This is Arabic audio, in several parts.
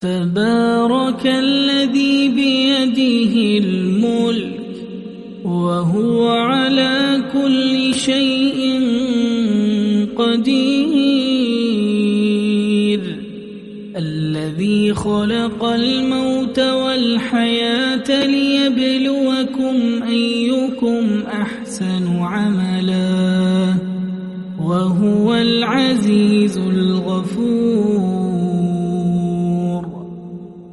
تبارك الذي بيده الملك وهو على كل شيء قدير. الذي خلق الموت والحياة ليبلوكم أيكم أحسن عملا وهو العزيز الغفور.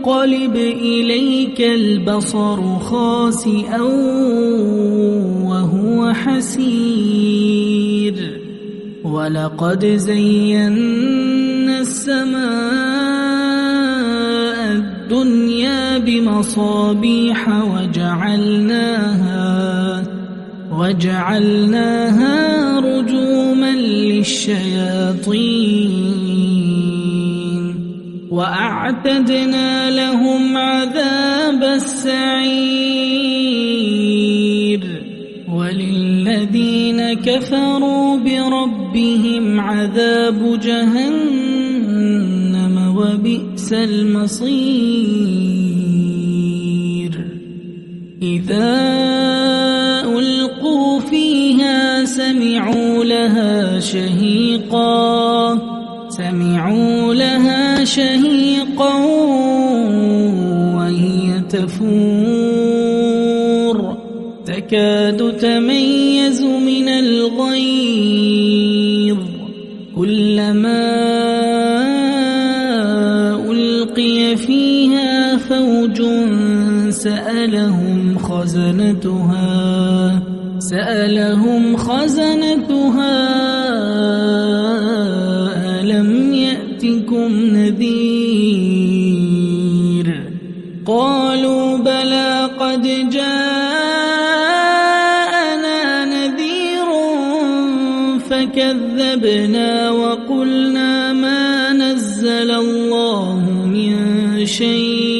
ينقلب إليك البصر خاسئا وهو حسير. ولقد زينا السماء الدنيا بمصابيح وجعلناها وجعلناها رجوما للشياطين. وأعتدنا لهم عذاب السعير. وللذين كفروا بربهم عذاب جهنم وبئس المصير. إذا ألقوا فيها سمعوا لها شهيقا. شهيقا وهي تفور. تكاد تميز من الغيظ. كلما ألقي فيها فوج سألهم خزنتها. سألهم خزنتها. ألم يأتكم نذير. قالوا بلى قد جاءنا نذير فكذبنا وقلنا ما نزل الله من شيء.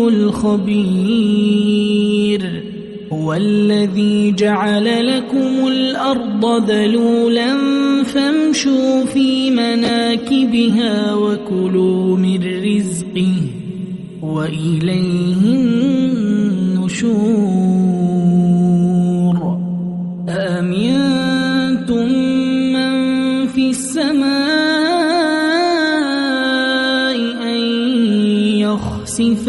الخبير. هو الذي جعل لكم الأرض ذلولا فامشوا في مناكبها وكلوا من رزقه وإليه النشور. أأمنتم من في السماء أن يخسف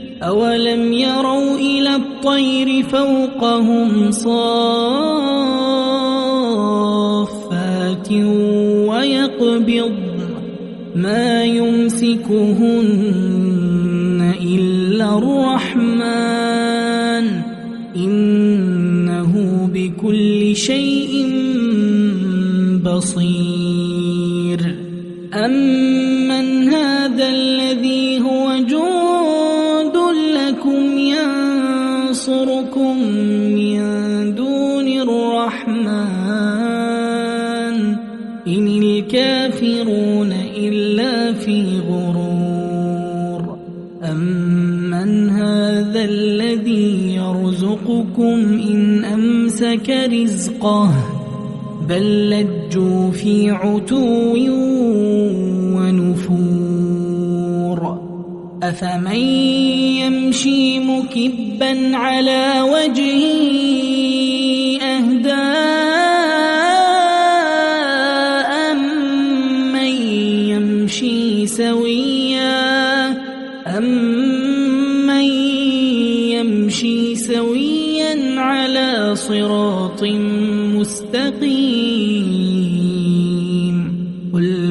أولم يروا إلى الطير فوقهم صافات ويقبض ما يمسكهن إلا الرحمن إنه بكل شيء بصير أمن ينصركم من دون الرحمن. إن الكافرون إلا في غرور. أمن هذا الذي يرزقكم إن أمسك رزقه. بل لجوا في عتو أفمن يمشي مكبا على وجهه أهداء أمن يمشي سويا أمن يمشي سويا على صراط مستقيم قل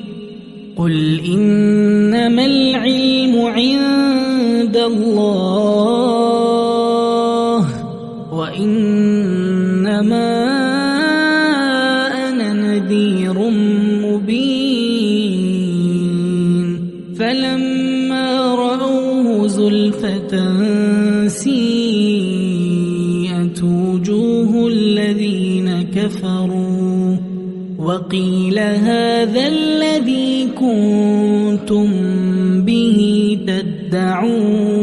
قل إنما العلم عند الله وإنما أنا نذير مبين فلما رأوه زلفة سيئت وجوه الذين كفروا وقيل هذا الذي كنتم به تدعون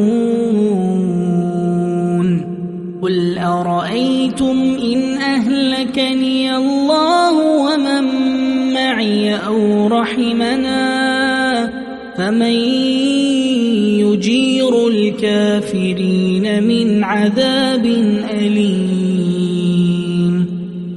قل أرأيتم إن أهلكني الله ومن معي أو رحمنا فمن يجير الكافرين من عذاب أليم